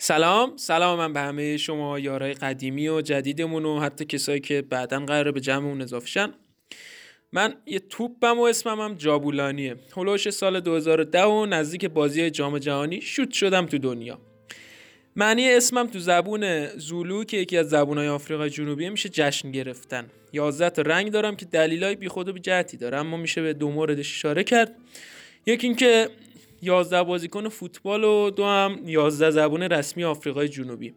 سلام سلام من به همه شما یارای قدیمی و جدیدمون و حتی کسایی که بعدا قراره به جمعمون اضافه شن. من یه توپم و اسمم هم جابولانیه. هلوش سال 2010 و نزدیک بازی جام جهانی شوت شدم تو دنیا. معنی اسمم تو زبون زولو که یکی از زبونهای آفریقای جنوبی میشه جشن گرفتن. 11 تا رنگ دارم که دلیلای بیخود و بی جهتی داره اما میشه به دو موردش اشاره کرد. یکی اینکه 11 بازیکن فوتبال و دو هم 11 زبون رسمی آفریقای جنوبی.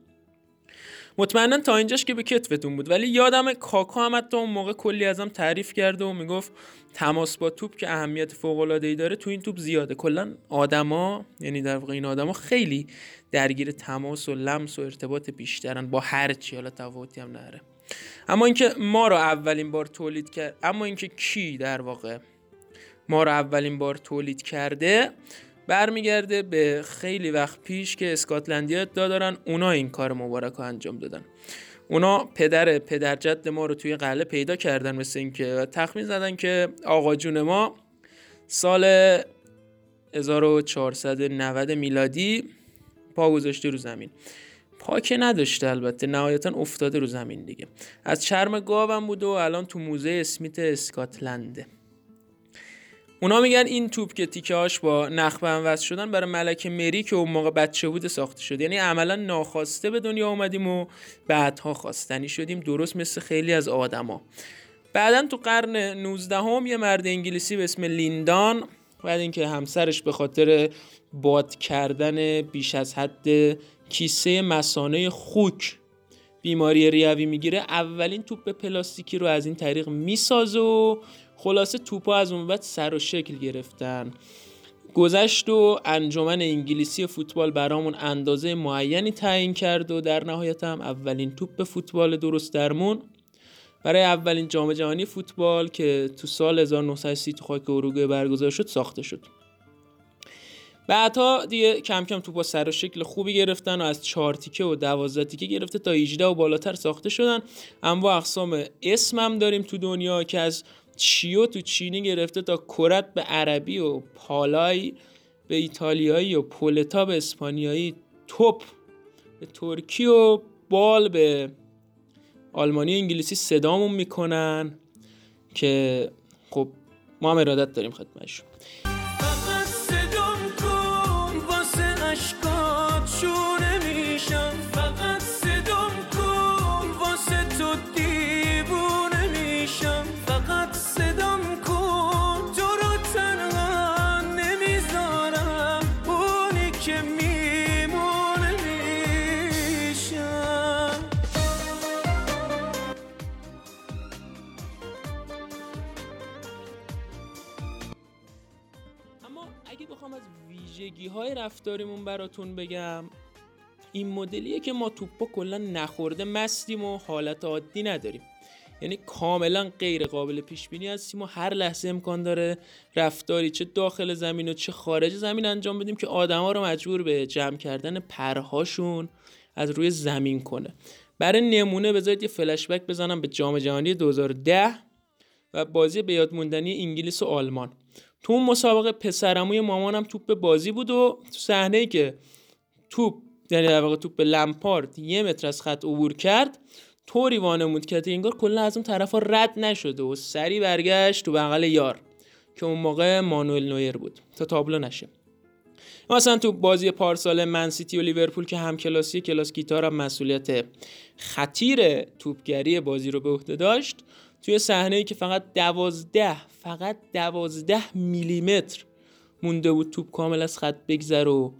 مطمئنا تا اینجاش که به کتفتون بود ولی یادم کاکا هم حتی اون موقع کلی ازم تعریف کرده و می‌گفت تماس با توپ که اهمیت فوق العاده ای داره تو این توپ زیاده. کلا آدما یعنی در واقع این آدما خیلی درگیر تماس و لمس و ارتباط بیشترن با هر چی حالا تفاوتی هم نره اما اینکه ما رو اولین بار تولید کرد اما اینکه کی در واقع ما رو اولین بار تولید کرده برمیگرده به خیلی وقت پیش که اسکاتلندیا ادعا دارن اونا این کار مبارک رو انجام دادن. اونا پدر پدرجد ما رو توی قله پیدا کردن مثل اینکه تخمین زدن که آقا جون ما سال 1490 میلادی پا گذاشته رو زمین. پا که نداشته البته نهایتا افتاده رو زمین دیگه. از چرم گاوم بود و الان تو موزه اسمیت اسکاتلنده. اونا میگن این توپ که تیکه هاش با نخ وصل شدن برای ملکه مری که اون موقع بچه بوده ساخته شد یعنی عملا ناخواسته به دنیا اومدیم و بعدها خواستنی شدیم. درست مثل خیلی از آدما. بعدا تو قرن 19 هم یه مرد انگلیسی به اسم لیندان بعد اینکه همسرش به خاطر باد کردن بیش از حد کیسه مسانه خوک بیماری ریوی می‌گیره اولین توپ پلاستیکی رو از این طریق می‌سازه و خلاصه توپا از اون بعد سر و شکل گرفتن. گذشت و انجمن انگلیسی فوتبال برامون اندازه معینی تعیین کرد و در نهایت هم اولین توپ فوتبال درست درمون. برای اولین جام جهانی فوتبال که تو سال 1930 تو خاک اروگوئه برگزار شد ساخته شد. بعدها دیگه کم کم توپا سر و شکل خوبی گرفتن و از چهار تیکه و دوازده تیکه گرفته تا 18 و بالاتر ساخته شدن. اما اقسام اسم هم داریم تو دنیا که از چیو تو چینی گرفته تا کرت به عربی و پالای به ایتالیایی و پولتا به اسپانیایی توپ به ترکی و بال به آلمانی و انگلیسی صدامون می‌کنن که خب ما هم ارادت داریم خدمتشون. رفتاریمون براتون بگم. این مدلیه که ما توپا کلا نخورده مستیم و حالت عادی نداریم. یعنی کاملا غیر قابل پیش بینی هستیم و هر لحظه امکان داره رفتاری چه داخل زمین و چه خارج زمین انجام بدیم که آدما رو مجبور به جمع کردن پرهاشون از روی زمین کنه. برای نمونه بذارید یه فلش بک بزنم به جام جهانی 2010 و بازی به یاد موندنی انگلیس و آلمان. تو اون مسابقه پسرموی مامانم توپ بازی بود و تو صحنه ای که توپ یعنی در واقع توپ لمپارد یه متر از خط عبور کرد طوری وانمود کرد انگار کلا از اون طرفا رد نشده و سری برگشت تو بغل یار که اون موقع مانوئل نویر بود. تا تابلو نشه. مثلا تو بازی پارسال منسیتی و لیورپول که هم کلاسی کلاس گیتار هم مسئولیت خطیر توپگری بازی رو به عهده داشت توی صحنه که فقط دوازده فقط دوازده میلیمتر مونده بود توپ کامل از خط بگذر و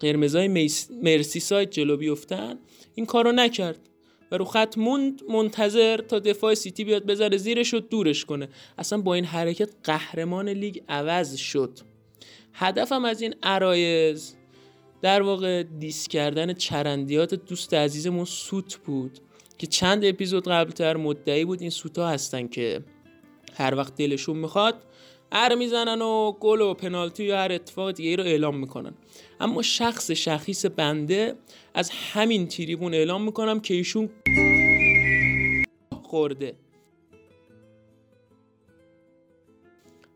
قرمزای مرسی سایت جلو بیفتن این کارو نکرد. و رو خط موند منتظر تا دفاع سیتی بیاد بذاره زیرش و دورش کنه. اصلا با این حرکت قهرمان لیگ عوض شد. هدفم از این عرایز در واقع دیس کردن چرندیات دوست عزیزمون سوت بود. که چند اپیزود قبلتر مدعی بود این سوتا هستن که هر وقت دلشون می‌خواد ار می‌زنن و گل و پنالتی یا هر اتفاق دیگه رو اعلام می‌کنن. اما شخص شخیص بنده از همین تریبون اعلام می‌کنم که ایشون خورده.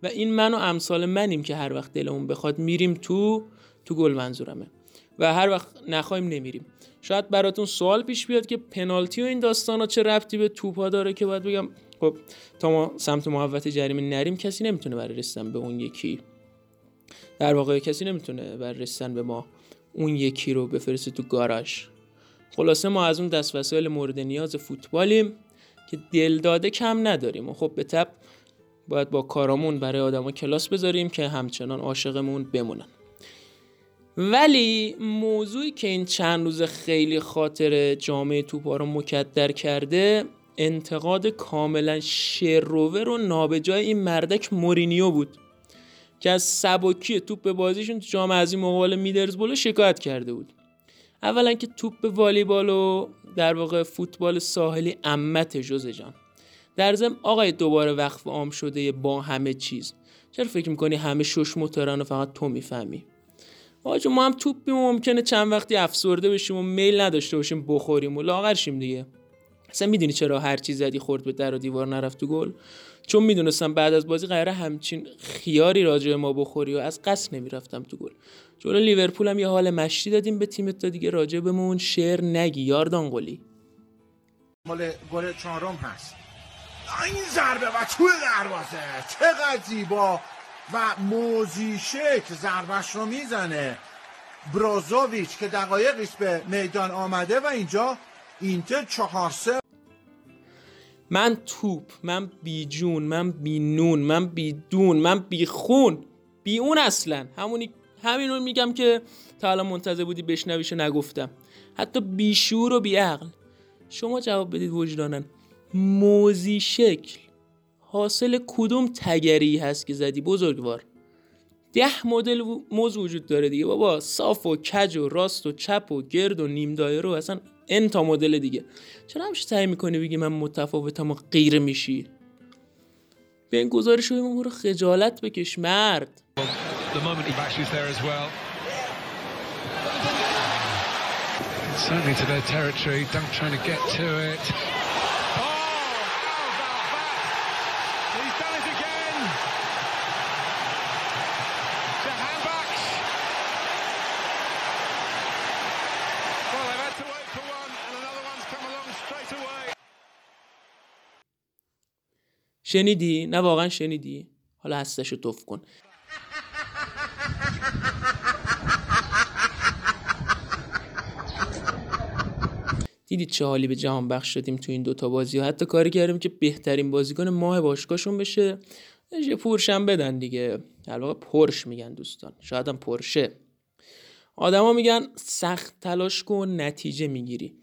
و این من و امثال منیم که هر وقت دلمون بخواد میریم تو تو گل منظورمه. و هر وقت نخوایم نمیریم. شاید براتون سوال پیش بیاد که پنالتی و این داستان ها چه ربطی به توپ ها داره که باید بگم خب تا ما سمت محوت جریمه نریم کسی نمی‌تونه برای رسیدن به اون یکی در واقع کسی نمی‌تونه برای رسیدن به ما اون یکی رو بفرسته تو گاراژ. خلاصه ما از اون دست وسایل مورد نیاز فوتبالیم که دل داده کم نداریم و خب به تب باید با کارامون برای آدما کلاس بذاریم که همچنان عاشقمون بمونن. ولی موضوعی که این چند روز خیلی خاطر جامعه توپا رو مکدر کرده انتقاد کاملا شروور و نابجای این مردک مورینیو بود که از سبکی توپ به بازیشون تو جام این مقابل میدرزبول شکایت کرده بود. اولا که توپ والیبال و در واقع فوتبال ساحلی امت جوزه جان. در ضمن آقای دوباره وقف عام شده با همه چیز. چرا فکر می‌کنی همه شش موتورن و فقط تو می‌فهمی؟ آجا ما هم توپ ممکنه چند وقتی افسرده بشیم و میل نداشته باشیم بخوریم و لاغرشیم دیگه. اصلا می‌دونی چرا هر چیز زدی خورد به در و دیوار نرفت تو گل؟ چون می‌دونستم بعد از بازی قراره همچین خیاری راجع ما بخوری و از قصد نمی‌رفتم تو گل. جلو لیورپول هم یه حال مشتی دادیم به تیمت تا دیگه راجع بهمون شعر نگی یاردان قلی. مال گل چهارم هست. این ضربه و توی دروازه. چقدر زیبا. و موزیشه که ضربش رو می‌زنه. برازوویچ که دقایقیش به میدان آمده و اینجا اینتر چهار سه. من توپ من بی جون من بی نون من بی دون من بی خون بی اون اصلا. همونی همینو میگم که تا الان منتظر بودی بشنویش نگفتم. حتی بیشور و بیعقل شما جواب بدید وجدانن موزی شکل حاصل کدوم تگری هست که زدی؟ بزرگوار. ده مدل موز وجود داره دیگه. بابا صاف و کج و راست و چپ و گرد و نیم دایره و اصلا ان تا مدل دیگه. چرا همش سعی می‌کنی بگی من متفاوتم و غیر میشی؟ به این گزارش رو خجالت بکش مرد. شنیدی؟ نه واقعا شنیدی؟ حالا هستشو توف کن. دیدید چه حالی به جهان بخش شدیم تو این دوتا بازی و حتی کاری کردیم که بهترین بازیکن ماه باشگاهشون بشه. یه پورشم بدن دیگه. در واقع پرش میگن دوستان. شاید هم پرشه. آدما میگن سخت تلاش کن نتیجه می‌گیری.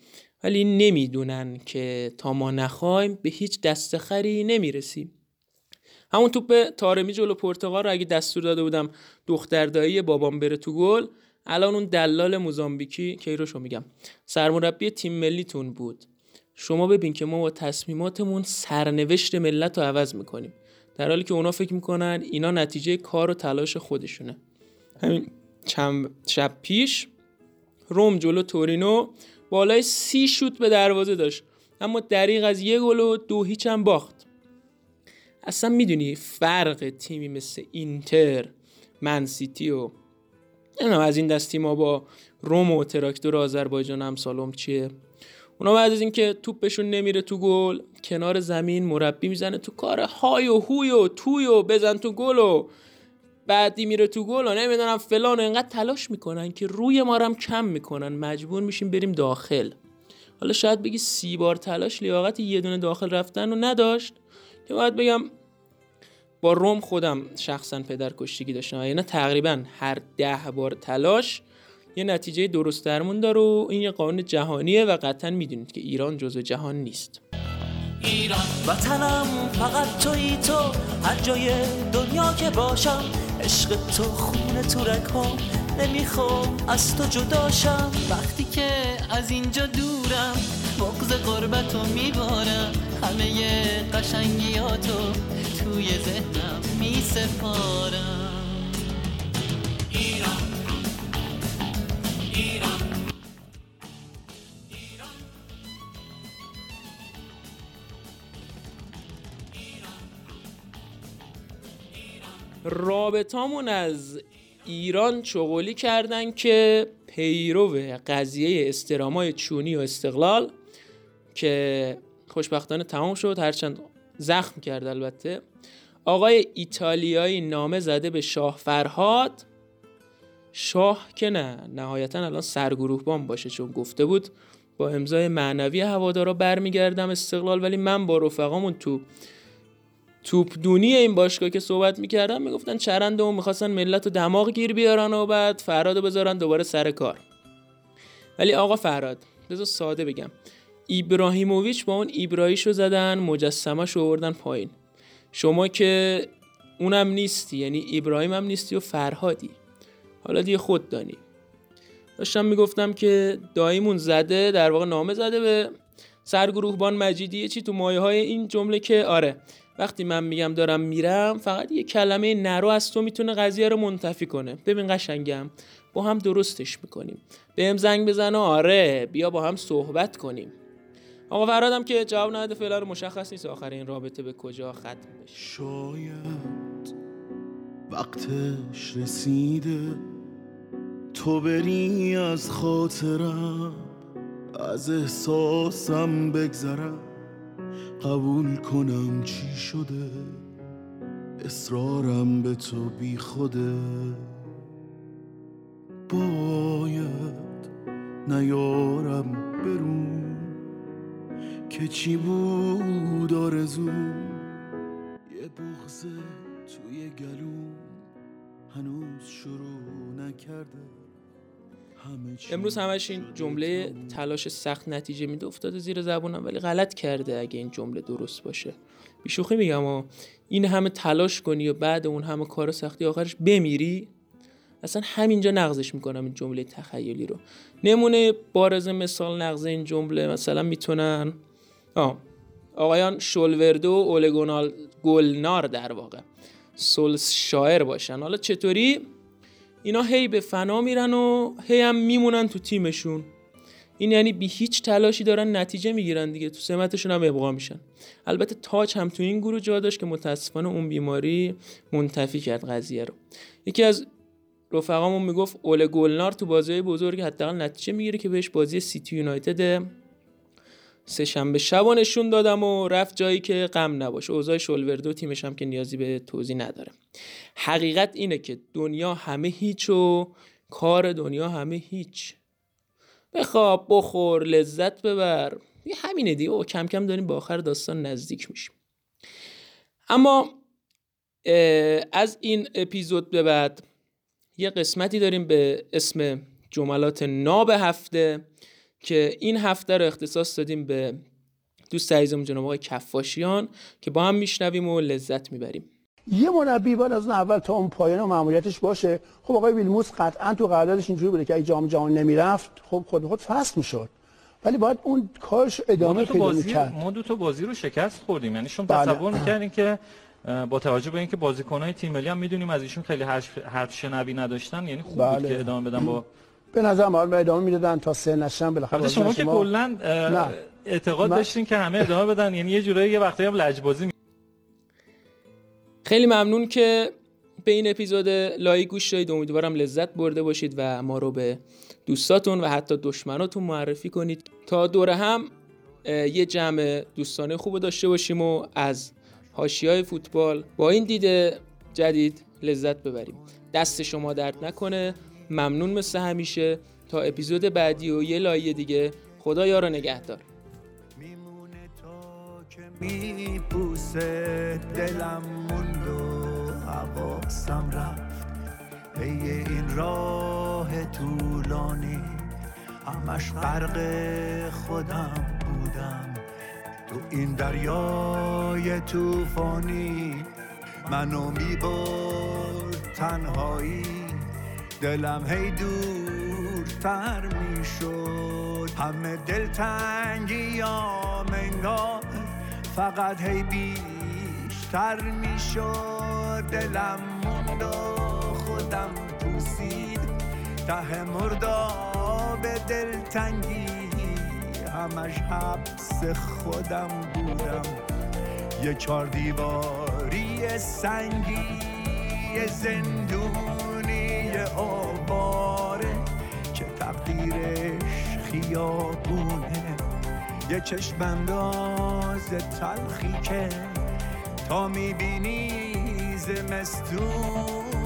ولی نمی‌دونن که تا ما نخوایم به هیچ دستخری نمی‌رسیم. همون توپ تارمی جلو پرتغال رو اگه دستور داده بودم دختردایی بابام بره تو گل الان اون دلال موزامبیکی کیروشو میگم. سرمربی تیم ملیتون بود. شما ببین که ما با تصمیماتمون سرنوشت ملت رو عوض می‌کنیم. در حالی که اونا فکر می‌کنن اینا نتیجه کار و تلاش خودشونه. همین چند شب پیش روم جلو تورینو بالای سی شوت به دروازه داشت. اما دریغ از یه گل و دو هیچ هم باخت. اصلا می‌دونی فرق تیمی مثل اینتر من سیتی و از این دستی ما با روم و تراکتور آذربایجان هم سالم چیه. اونا بعد از اینکه توپشون نمیره تو گل کنار زمین مربی می‌زنه تو کار های و هوی و توی و بزن تو گل و بعدی میره تو گل و نمی‌دونم فلان و اینقدر تلاش می‌کنن که روی ما هم کم می‌کنن. مجبور میشیم بریم داخل. حالا شاید بگی سی بار تلاش لیاقت یه دونه داخل رفتن رو نداشت. که باید بگم با روم خودم شخصا پدر کشتگی داشتم. یعنی تقریبا هر ده بار تلاش یه نتیجه درست درمون داره و این یه قانون جهانیه و قطعا می‌دونید که ایران جزو جهان نیست. ایران وطنم فقط توی تو. هر جای دنیا که باشم عشق تو خون تو رکم نمی‌خوام. از تو جداشم وقتی که از اینجا دورم بغز قربتو میبارم. همه قشنگیاتو توی ذهنم میسپارم. رابطامون از ایران چغولی کردن که پیرو قضیه استرامای چونی و استقلال که خوشبختانه تمام شد هرچند زخم کرد البته. آقای ایتالیایی نامه زده به شاه فرهاد. شاه که نه نهایتا الان سرگروهبان باشه چون گفته بود با امضای معنوی هوادارا برمیگردم استقلال ولی من با رفقامون تو توپ دونی این باشگاه که صحبت می‌کردم می‌گفتن چرنده و می‌خواستن ملت و دماغ گیر بیارن و بعد فراد بذارن دوباره سر کار. ولی آقا فراد بذار ساده بگم. ایبراهیموویچ با اون ایبراهیشو زدن مجسمه رو آوردن پایین. شما که اونم نیستی یعنی ابراهیم هم نیستی و فرهادی. حالا دیگه خود دانی. داشتم می‌گفتم که داییمون زده در واقع نامه زده به سرگروهبان مجیدی چی تو مایه های این جمله که آره وقتی من میگم دارم میرم فقط یه کلمه نرو از تو می‌تونه قضیه رو منتفی کنه. ببین قشنگم با هم درستش می‌کنیم. بهم زنگ بزن و آره بیا با هم صحبت کنیم. آقا فرادم که جواب نداده فعلا مشخص نیست آخر این رابطه به کجا ختم بشه. شاید وقتش رسیده. تو بری از خاطرم از احساسم بگذرم. قبول کنم چی شده. اصرارم به تو بی خوده. باید نیارم برون. که چی بود آرزو؟ یه بغزه توی گلوم هنوز شروع نکرده. امروز همش این جمله تلاش سخت نتیجه میده افتاده زیر زبونم ولی غلط کرده اگه این جمله درست باشه. بیشوخی میگم و این همه تلاش کنی و بعد اون همه کار سختی آخرش بمیری؟ اصلا همینجا نقضش می‌کنم این جمله تخیلی رو. نمونه بارز مثال نقض این جمله مثلا می‌تونن آه. آقایان شولوردو و اولگونال گلنار در واقع. سولس شاعر باشن. حالا چطوری؟ اینا هی به فنا میرن و هی هم میمونن تو تیمشون. این یعنی بی هیچ تلاشی دارن نتیجه می‌گیرن دیگه. تو سمتشون هم ابقا میشن. البته تاج هم تو این گروه جا داشت که متاسفانه اون بیماری منتفی کرد قضیه رو. یکی از رفقامون می‌گفت اول گلنار تو بازی بزرگ حداقل نتیجه می‌گیره که بهش بازی سیتی یونایتد سه شنبه شبا نشون دادم و رفت جایی که غم نباشه. اوضاع شولوردو تیمش هم که نیازی به توضیح نداره. حقیقت اینه که دنیا همه هیچ و کار دنیا همه هیچ. بخواب بخور لذت ببر. یه همینه دیگه. و کم کم داریم به آخر داستان نزدیک میشیم. اما از این اپیزود به بعد یه قسمتی داریم به اسم جملات ناب هفته که این هفته رو اختصاص دادیم به دوست عزیزمون جناب آقای کفاشیان که با هم میشنویم و لذت می‌بریم. یه مربی باید از اون اول تا اون پایان و معمولیتش باشه. خب آقای ویلموس قطعا تو قراردادش اینجوری بوده که اگه جام جهانی نمی‌رفت خب خود خود فصل می‌شد. ولی باید اون کارش ادامه پیدا می‌کرد. ما دو تا بازی رو شکست خوردیم. یعنی شما بله. تصور می‌کردین که با توجه به اینکه بازیکن‌های تیم ملی هم می‌دونیم از ایشون خیلی حرف شنوی نداشتن یعنی خوب بله. بود که ادامه بدن با به نظر من ادامه می‌دادن تا سه نشن بالاخره شما که کلا اعتقاد داشتین که همه ادامه بدن. یعنی یه جورایی یه وقتی هم لجبازی می... خیلی ممنون که به این اپیزود لایک گوش دادید. امیدوارم لذت برده باشید و ما رو به دوستاتون و حتی دشمناتون معرفی کنید. تا دوره هم یه جمع دوستانه خوب داشته باشیم و از های فوتبال با این دیده جدید لذت ببریم. دست شما درد نکنه. ممنون مثل همیشه. تا اپیزود بعدی و یه لایه دیگه خدا یارو نگهدار. میمونه تا که میپوسه دلم موند و حواسم رفت. پی این راه طولانی همش غرق خودم بودم. تو این دریای طوفانی منو می‌برد تنهایی. دلم هی دورتر می‌شد. همه دلتنگی منگاه فقط هی بیشتر می‌شد. دلم موند خودم پوسید. ته به دلتنگی همش حبس خودم بودم. یه چار دیواری سنگی زندون آواره. که زیرش خیابونه. یه چشم انداز تلخی که تا می‌بینی زمستونه